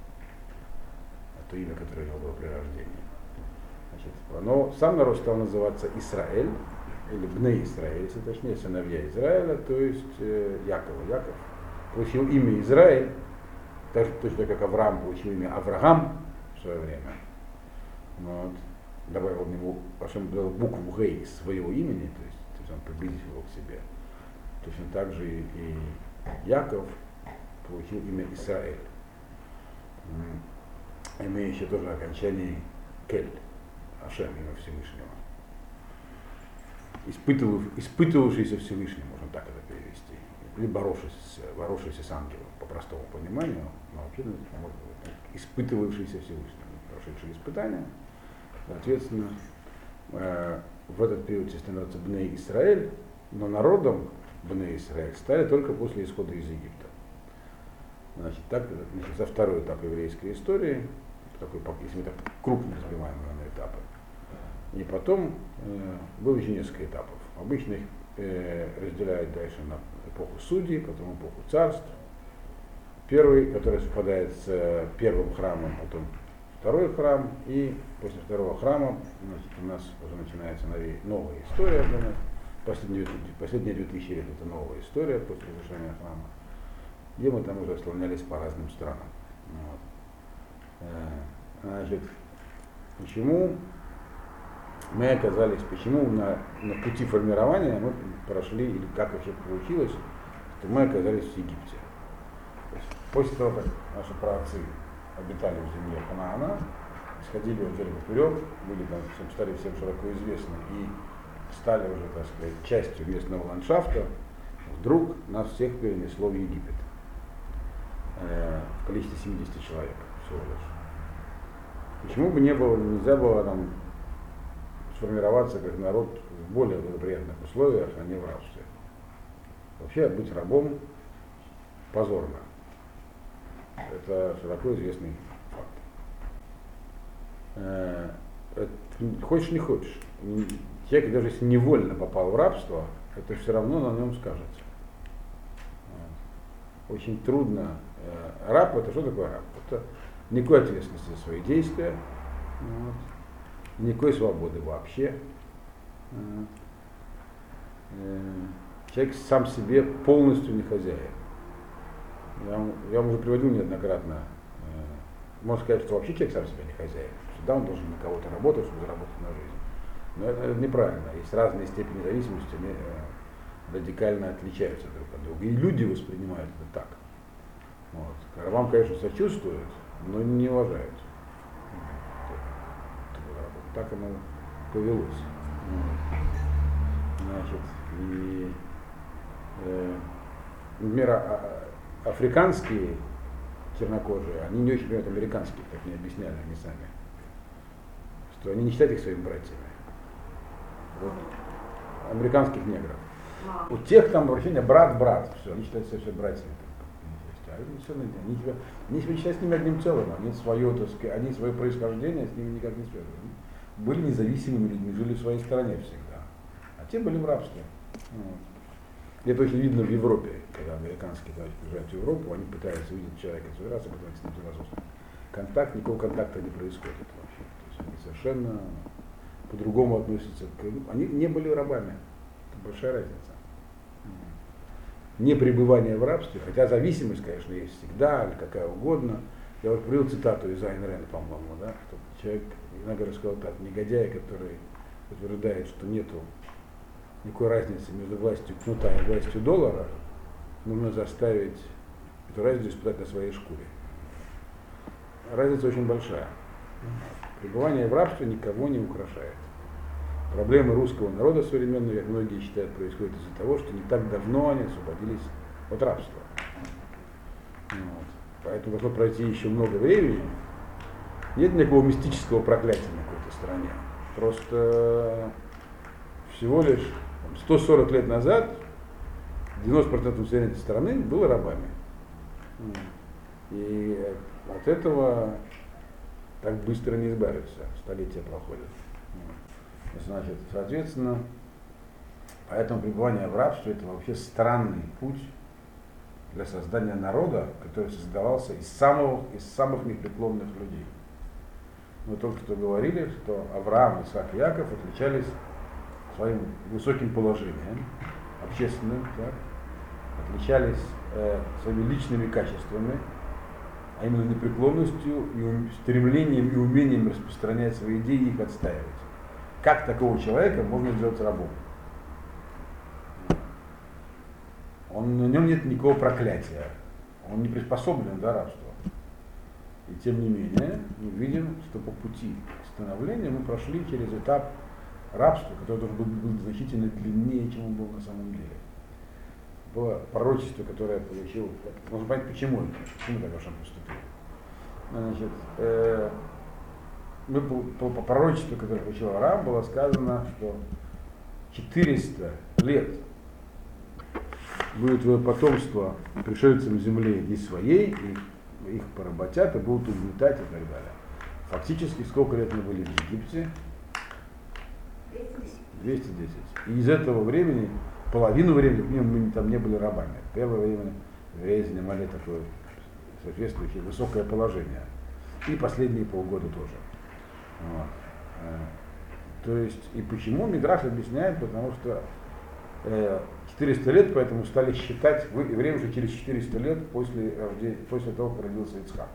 Это имя, которое у него было при рождении. Значит, но сам народ стал называться Израиль, или Бне Израиль, если точнее, сыновья Израиля, то есть э, Якова. Яков получил имя Израиль, так, точно как Авраам получил имя Авраам в свое время. Вот. Добавил в него букву Гей своего имени, то есть, то есть он приблизил его к себе. Точно так же и Яков получил имя Исраэль, имеющее тоже окончание Кель, Ашем, имя Всевышнего. Испытывав, испытывавшийся Всевышним, можно так это перевести, или боровшийся, боровшийся с ангелом, по простому пониманию, но вообще ну, может быть, испытывавшийся Всевышним, прошедшие испытания, соответственно, э, в этот период становится Бней Израиль, но народом Бне Израиль стали только после исхода из Египта. Значит, так начался второй этап еврейской истории, такой, если мы так крупно разбиваем на этапы. И потом э, было еще несколько этапов. Обычно их э, разделяют дальше на эпоху судей, потом эпоху царств. Первый, который совпадает с э, первым храмом, потом второй храм, и после второго храма значит, у нас уже начинается новая история для нас последние, последние 2000 лет это новая история после разрушения храма, где мы там уже слонялись по разным странам. Вот. Э, значит, почему мы оказались, почему на, на пути формирования мы прошли, или как вообще получилось, что мы оказались в Египте. То есть, после того, как наши праотцы обитали в земле Ханаана, сходили вот вперед, были там, стали всем широко известны, и стали уже, так сказать, частью местного ландшафта, вдруг нас всех перенесло в Египет. Э, в количестве 70 человек всего лишь. Почему бы не было, нельзя было нам сформироваться как народ в более благоприятных условиях, а не в рабстве? Вообще быть рабом позорно. Это широко известный факт. Э, хочешь не хочешь, человек даже если невольно попал в рабство, это все равно на нем скажется. Очень трудно. Э, раб это что такое раб? Это никакой ответственности за свои действия, вот, никакой свободы вообще. Э, человек сам себе полностью не хозяин. Я, я вам уже приводил неоднократно, э, можно сказать, что вообще человек сам себе не хозяин. Всегда он должен на кого-то работать, чтобы заработать на жизнь. Но это, неправильно. Есть разные степени зависимости, они э, радикально отличаются друг от друга. И люди воспринимают это так. Вот. Вам, конечно, сочувствуют, но не уважают. Так оно повелось. Значит, и э, например, а, а, африканские чернокожие, они не очень понимают американские, как мне объясняли они сами. Что они не считают их своими братьями. Американских негров. У тех там обращение брат-брат, все, они считают себя все братьями. А это все, они, они считают с ними одним целым, они свое, так сказать, они свое происхождение с ними никак не связаны. Были независимыми людьми, жили в своей стороне всегда. А те были в рабстве. Вот. Это очень видно в Европе, когда американские товарищи приезжают в Европу, они пытаются увидеть человека своей расы, пытаются с ним. Контакт, никакого контакта не происходит вообще. То есть они совершенно по-другому относятся к... Они не были рабами. Это большая разница. Не пребывание в рабстве, хотя зависимость, конечно, есть всегда, или какая угодно. Я вот привел цитату из Айн Рэнд, по-моему, да, что человек иногда сказал так, негодяй, который утверждает, что нету никакой разницы между властью кнута и властью доллара, нужно заставить эту разницу испытать на своей шкуре. Разница очень большая. Пребывание в рабстве никого не украшает. Проблемы русского народа современного, как многие считают, происходят из-за того, что не так давно они освободились от рабства. Вот. Поэтому должно пройти еще много времени. Нет никакого мистического проклятия на какой-то стране. Просто всего лишь 140 лет назад 90% населения этой страны было рабами. И от этого так быстро не избавиться, столетия проходят. Значит, соответственно, поэтому пребывание в рабстве это вообще странный путь для создания народа, который создавался из, самого, из самых непреклонных людей. Мы только что говорили, что Авраам, Исаак и Яков отличались своим высоким положением, общественным, так, отличались э, своими личными качествами, а именно непреклонностью и стремлением и умением распространять свои идеи и их отстаивать. Как такого человека можно сделать рабом? Он, на нем нет никакого проклятия. Он не приспособлен до рабства. И тем не менее, мы видим, что по пути становления мы прошли через этап рабства, который должен был быть значительно длиннее, чем он был на самом деле. Было пророчество, которое получил. Можно понять, почему это, почему так Ашам поступил. Значит, э, мы, по, по пророчеству, которое получил Арам, было сказано, что 400 лет будет твое потомство пришельцам земле не своей, и их поработят и будут угнетать и так далее. Фактически, сколько лет мы были в Египте? 210. И из этого времени, половину времени мы там не были рабами. Первое время евреи занимали такое соответствующее высокое положение. И последние полгода тоже. Вот. Э, то есть, и почему Мидраш объясняет, потому что 400 э, лет, поэтому стали считать, евреи уже через 400 лет после, после того, как родился Ицхак,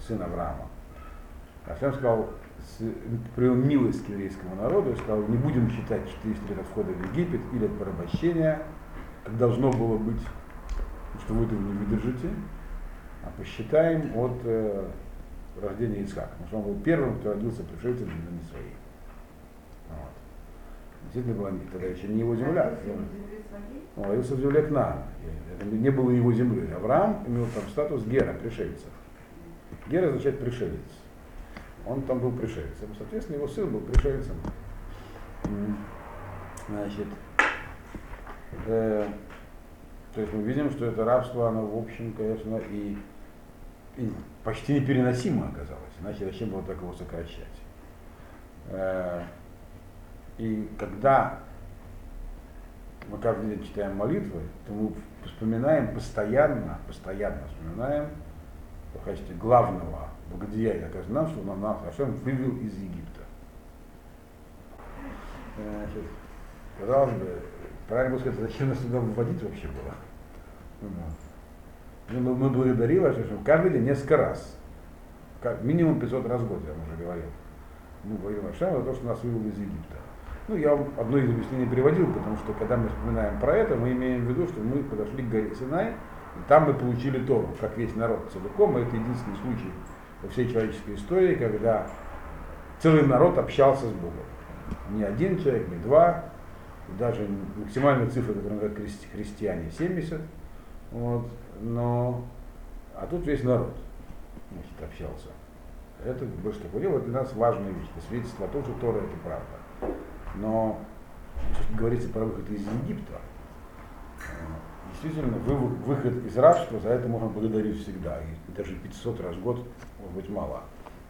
сын Авраама. А сам сказал, привел милость к еврейскому народу и сказал, не будем считать 400 лет от входа в Египет или от порабощения, как должно было быть, что вы этого не выдержите, а посчитаем от э, рождения Ицхака. Потому что он был первым, кто родился пришельцем на не своей. Вот. Действительно была не- тогда еще не его земля. Он земле родился в земле Кнаана. Это не было его землей. Авраам имел там статус Гера, пришельца. Гера означает пришелец. Он там был пришельцем. Соответственно, его сын был пришельцем. Значит, э, то есть мы видим, что это рабство, оно в общем, конечно, и почти непереносимо оказалось. Иначе зачем было так его сокращать? Э, и когда мы каждый день читаем молитвы, то мы вспоминаем постоянно, постоянно вспоминаем в качестве главного благодеяния, как нам, что нам нас Хашем вывел из Египта. Значит, казалось бы, правильно было сказать, зачем нас туда выводить вообще было? Ну, Мы благодарим Хашем каждый день несколько раз. Как, минимум 500 раз в год, я вам уже говорил. Мы благодарим Хашем за то, что нас вывел из Египта. Ну, я вам одно из объяснений приводил, потому что когда мы вспоминаем про это, мы имеем в виду, что мы подошли к горе Синай, и там мы получили Тору, как весь народ целиком. И это единственный случай во всей человеческой истории, когда целый народ общался с Богом. Не один человек, не два, даже максимальная цифра, которую говорят христи- христиане, 70. Вот, но, а тут весь народ значит, общался. Это больше такое дело, для нас важная вещь. Это свидетельство о том, что Тора это правда. Но говорится про выход из Египта, э, действительно, вы- выход из рабства, за это можно благодарить всегда. И даже 500 раз в год может быть мало.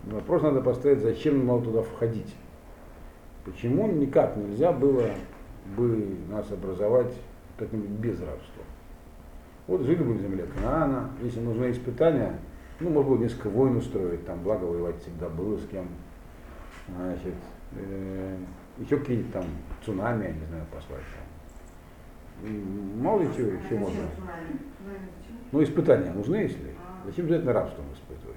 Но вопрос надо поставить, зачем нам туда входить. Почему никак нельзя было бы нас образовать как-нибудь без рабства? Вот жили бы в земле Кнаана, если нужны испытания, ну, можно было несколько войн устроить, там, благо воевать всегда было с кем. Значит, э, еще какие-то там цунами, я не знаю, послать там. Мало ли чего еще можно. Ну, испытания нужны, если. А. Зачем обязательно рабством испытывать?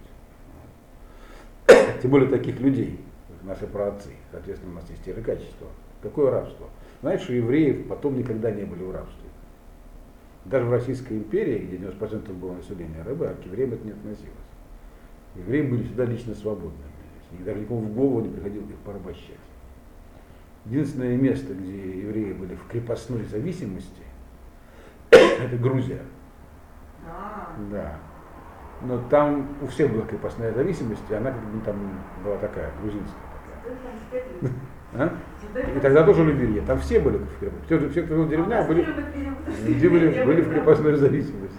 Тем более таких людей, как наши праотцы. Соответственно, у нас есть те же качества. Какое рабство? Знаешь, что евреев потом никогда не были в рабстве. Даже в Российской империи, где 90% было населения рыбы, а к евреям это не относилось. Евреи были всегда лично свободными. И даже никому в голову не приходило их порабощать. Единственное место, где евреи были в крепостной зависимости, это Грузия. А, Да. Но там у всех была крепостная зависимость, и она как бы там была такая, грузинская такая. А? И тогда тоже любили. Там все были в крепости. Все, все кто жил в деревнях, были, люди были, были в крепостной зависимости.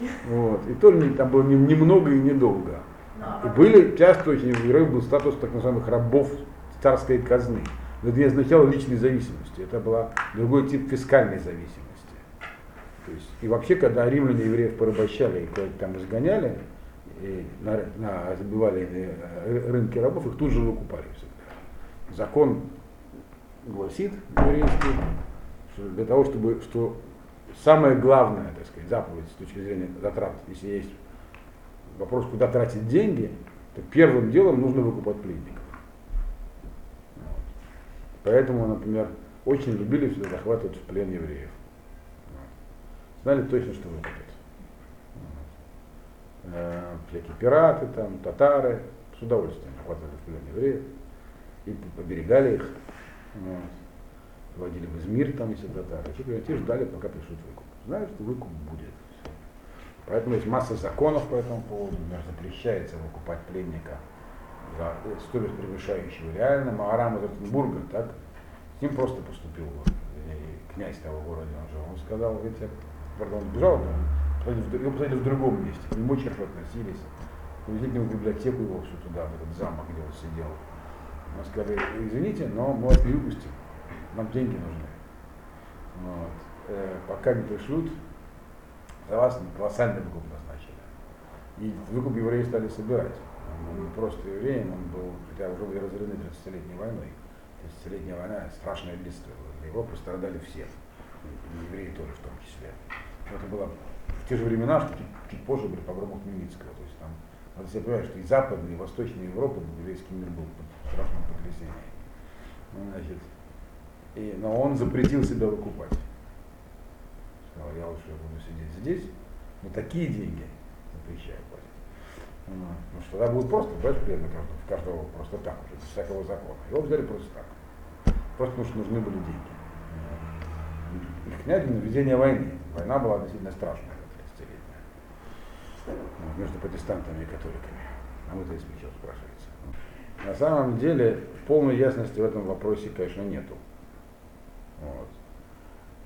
Да. Вот. И не- там было не- немного и недолго. И были часто очень у евреев был статус так называемых рабов царской казны. Но это не означало личной зависимости. Это была другой тип фискальной зависимости. То есть, и вообще, когда римляне евреев порабощали и куда-то там изгоняли, и на, на- забивали э, рынки рабов, их тут же выкупали всегда. Закон гласит еврейский, что для того, чтобы, что самое главное, так сказать, заповедь с точки зрения затрат, если есть вопрос, куда тратить деньги, то первым делом нужно выкупать пленников. Вот. Поэтому, например, очень любили всегда захватывать в плен евреев. Вот. Знали точно, что выкупят. Вот. Э, Всякие пираты, там, татары с удовольствием захватывали в плен евреев и поберегали их. Вводили в Измир, там, если татары. И те ждали, пока пришлют выкуп. Знают, что выкуп будет. Поэтому есть масса законов по этому поводу. Например, запрещается выкупать пленника за стоимость превышающую реально. Маарам из Ротенбурга так с ним просто поступил э, князь того города. Он, же, он сказал, видите, правда, он бежал, но его посадили в другом месте. К нему очень хорошо относились. Повезли к нему в библиотеку его всю туда, в этот замок, где он сидел. Он сказали, извините, но мы вас не выпустим. Нам деньги нужны. Вот. Э, пока не пришлют, за вас колоссальный выкуп назначили. И выкуп евреи стали собирать. Он не просто евреем, он был, хотя уже были разорены 30-летней войной. 30-летняя война страшное бедствие. Для Европы страдали все. И евреи тоже в том числе. Но это было в те же времена, что чуть, чуть позже были погромы Хмельницкого. То есть там, надо себе понимать, что и Западная, и Восточная Европа, еврейский мир был под страшным потрясением. Ну, значит, и, но он запретил себя выкупать. Сказал, я лучше буду сидеть здесь, но такие деньги запрещаю платить. Ну, Потому что тогда будет просто брать пленных каждого, в каждого просто так уже, без всякого закона. Его взяли просто так. просто потому что нужны были деньги. Их князь на ведение войны. Война была действительно страшная, 30-летняя. Вот, между протестантами и католиками. А мы-то из плечо спрашивается. На самом деле полной ясности в этом вопросе, конечно, нету. Вот.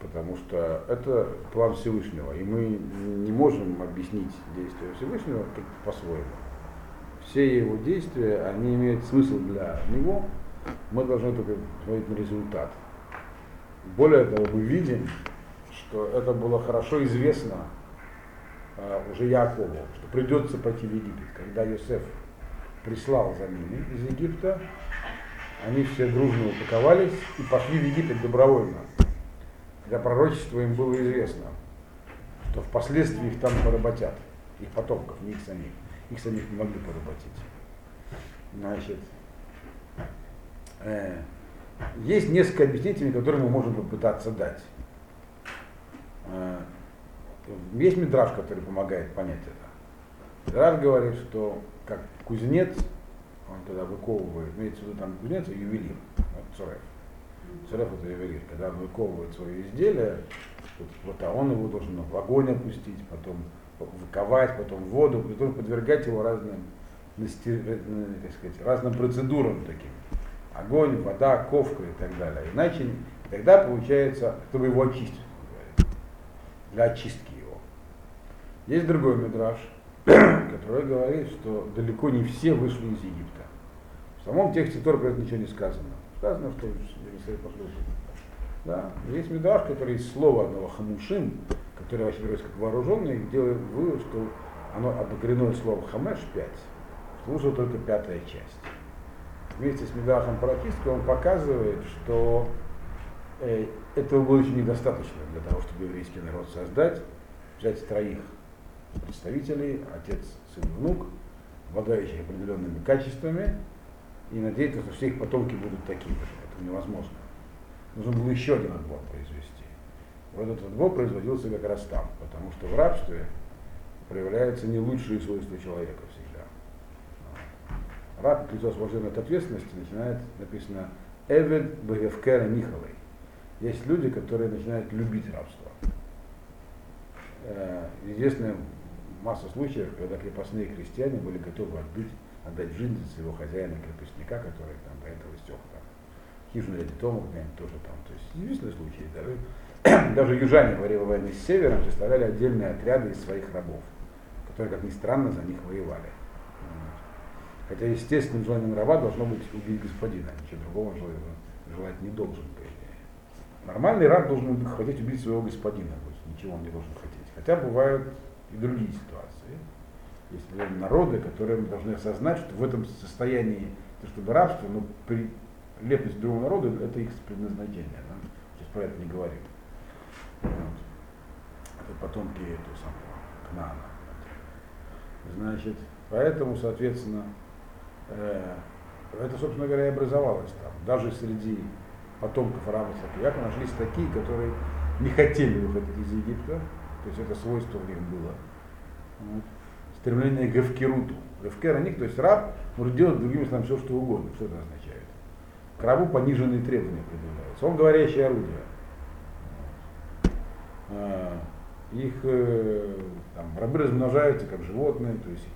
Потому что это план Всевышнего, и мы не можем объяснить действия Всевышнего по-своему. Все его действия, они имеют смысл для него, мы должны только смотреть на результат. Более того, мы видим, что это было хорошо известно а, уже Якову, что придется пойти в Египет. Когда Йосеф прислал за ними из Египта, они все дружно упаковались и пошли в Египет добровольно. Когда пророчество им было известно, что впоследствии их там поработят, их потомков, не их самих. Их самих не могли поработить. Значит, э, есть несколько объяснений, которые мы можем попытаться дать. Э, есть мидраж, который помогает понять это. Мидраж говорит, что как кузнец, он тогда выковывает, имеется в виду там кузнец и ювелир, вот Цуреф. Цуреф это ювелир, когда он выковывает свое изделие, вот, вот, а он его должен в огонь опустить, потом выковать, потом в воду, потом подвергать его разным, так сказать, разным процедурам таким. Огонь, вода, ковка и так далее. Иначе тогда получается, чтобы его очистить, для очистки его. Есть другой мидраж, который говорит, что далеко не все вышли из Египта. В самом тексте Тор про это ничего не сказано. Сказано, что Елисей пошел да? Есть мидраж, который из слова одного хамушим, которое вообще переводится как вооруженный, делает вывод, что оно обогрено словом хамеш 5, служит только пятая часть. Вместе с Мидрашем Паракистским он показывает, что э, этого было еще недостаточно для того, чтобы еврейский народ создать, взять троих представителей, отец, сын, внук, обладающих определенными качествами, и надеяться, что все их потомки будут такими же. Это невозможно. Нужно было еще один отбор произвести. Вот этот отбор производился как раз там, потому что в рабстве проявляются не лучшие свойства человека всегда. Раб, лицо освобожденное от ответственности, начинает, написано, Эвед Багевкера Михалой. Есть люди, которые начинают любить рабство. Э, известная масса случаев, когда крепостные крестьяне были готовы отбить, отдать жизнь за своего хозяина-крепостника, который там до этого стек там. Хижину дяди Тома где-нибудь тоже там. То есть известные случаи. Даже, даже южане во время войны с севером составляли отдельные отряды из своих рабов, которые, как ни странно, за них воевали. Хотя естественным желанием раба должно быть убить господина, ничего другого желать не должен, по идее. Нормальный раб должен хотеть убить своего господина, то есть ничего он не должен хотеть. Хотя бывают и другие ситуации. Есть народы, которые должны осознать, что в этом состоянии, чтобы рабство, ну, при лепность другого народа, это их предназначение. Да? Сейчас про это не говорим. Вот. Это потомки этого самого Кнаана. Значит, поэтому, соответственно, э, это, собственно говоря, и образовалось там. Даже среди потомков раба Якова нашлись такие, которые не хотели выходить из Египта, то есть это свойство в них было. Вот. Стремление к гавкеруту. Гавкер то есть раб может делать другим словами все, что угодно. Что это означает? К рабу пониженные требования предъявляются. Он говорящее орудие. А, их э, там, рабы размножаются как животные, то есть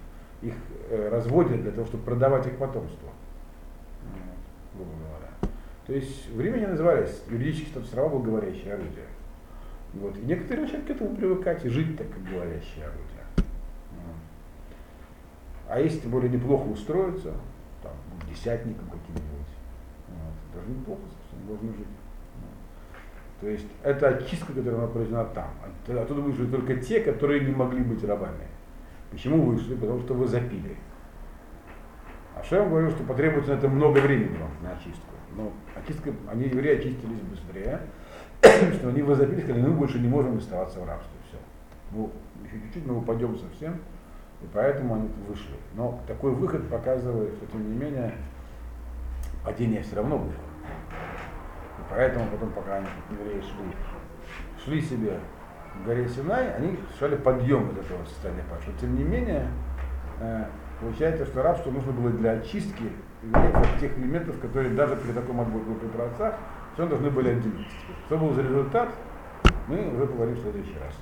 их э, разводят для того, чтобы продавать их потомство. грубо говоря. То есть в Риме не назывались юридически статус раба был говорящее орудие. Вот. И некоторые начинают к этому привыкать и жить так, как говорящее орудие. А если тем более неплохо устроиться, там, десятником каким-нибудь, вот, даже неплохо совсем, можно жить. То есть это очистка, которая она произведена там. Оттуда вышли только те, которые не могли быть рабами. Почему вышли? Потому что вы запили. А Шем говорил, что потребуется на это много времени вам на очистку. Но очистка, они, евреи, очистились быстрее, что они возопили, сказали, мы больше не можем оставаться в рабстве. Все. Ну, еще чуть-чуть мы упадем совсем, и поэтому они вышли. Но такой выход показывает, что тем не менее падение все равно было. И поэтому потом, пока они, евреи шли, шли себе в горе Синай, они шли подъем из этого состояния павшего. Тем не менее, э, получается, что рабство нужно было для очистки тех элементов, которые даже при таком отборе при праотцах Что должны были отделить? Что был за результат, мы уже поговорим в следующий раз.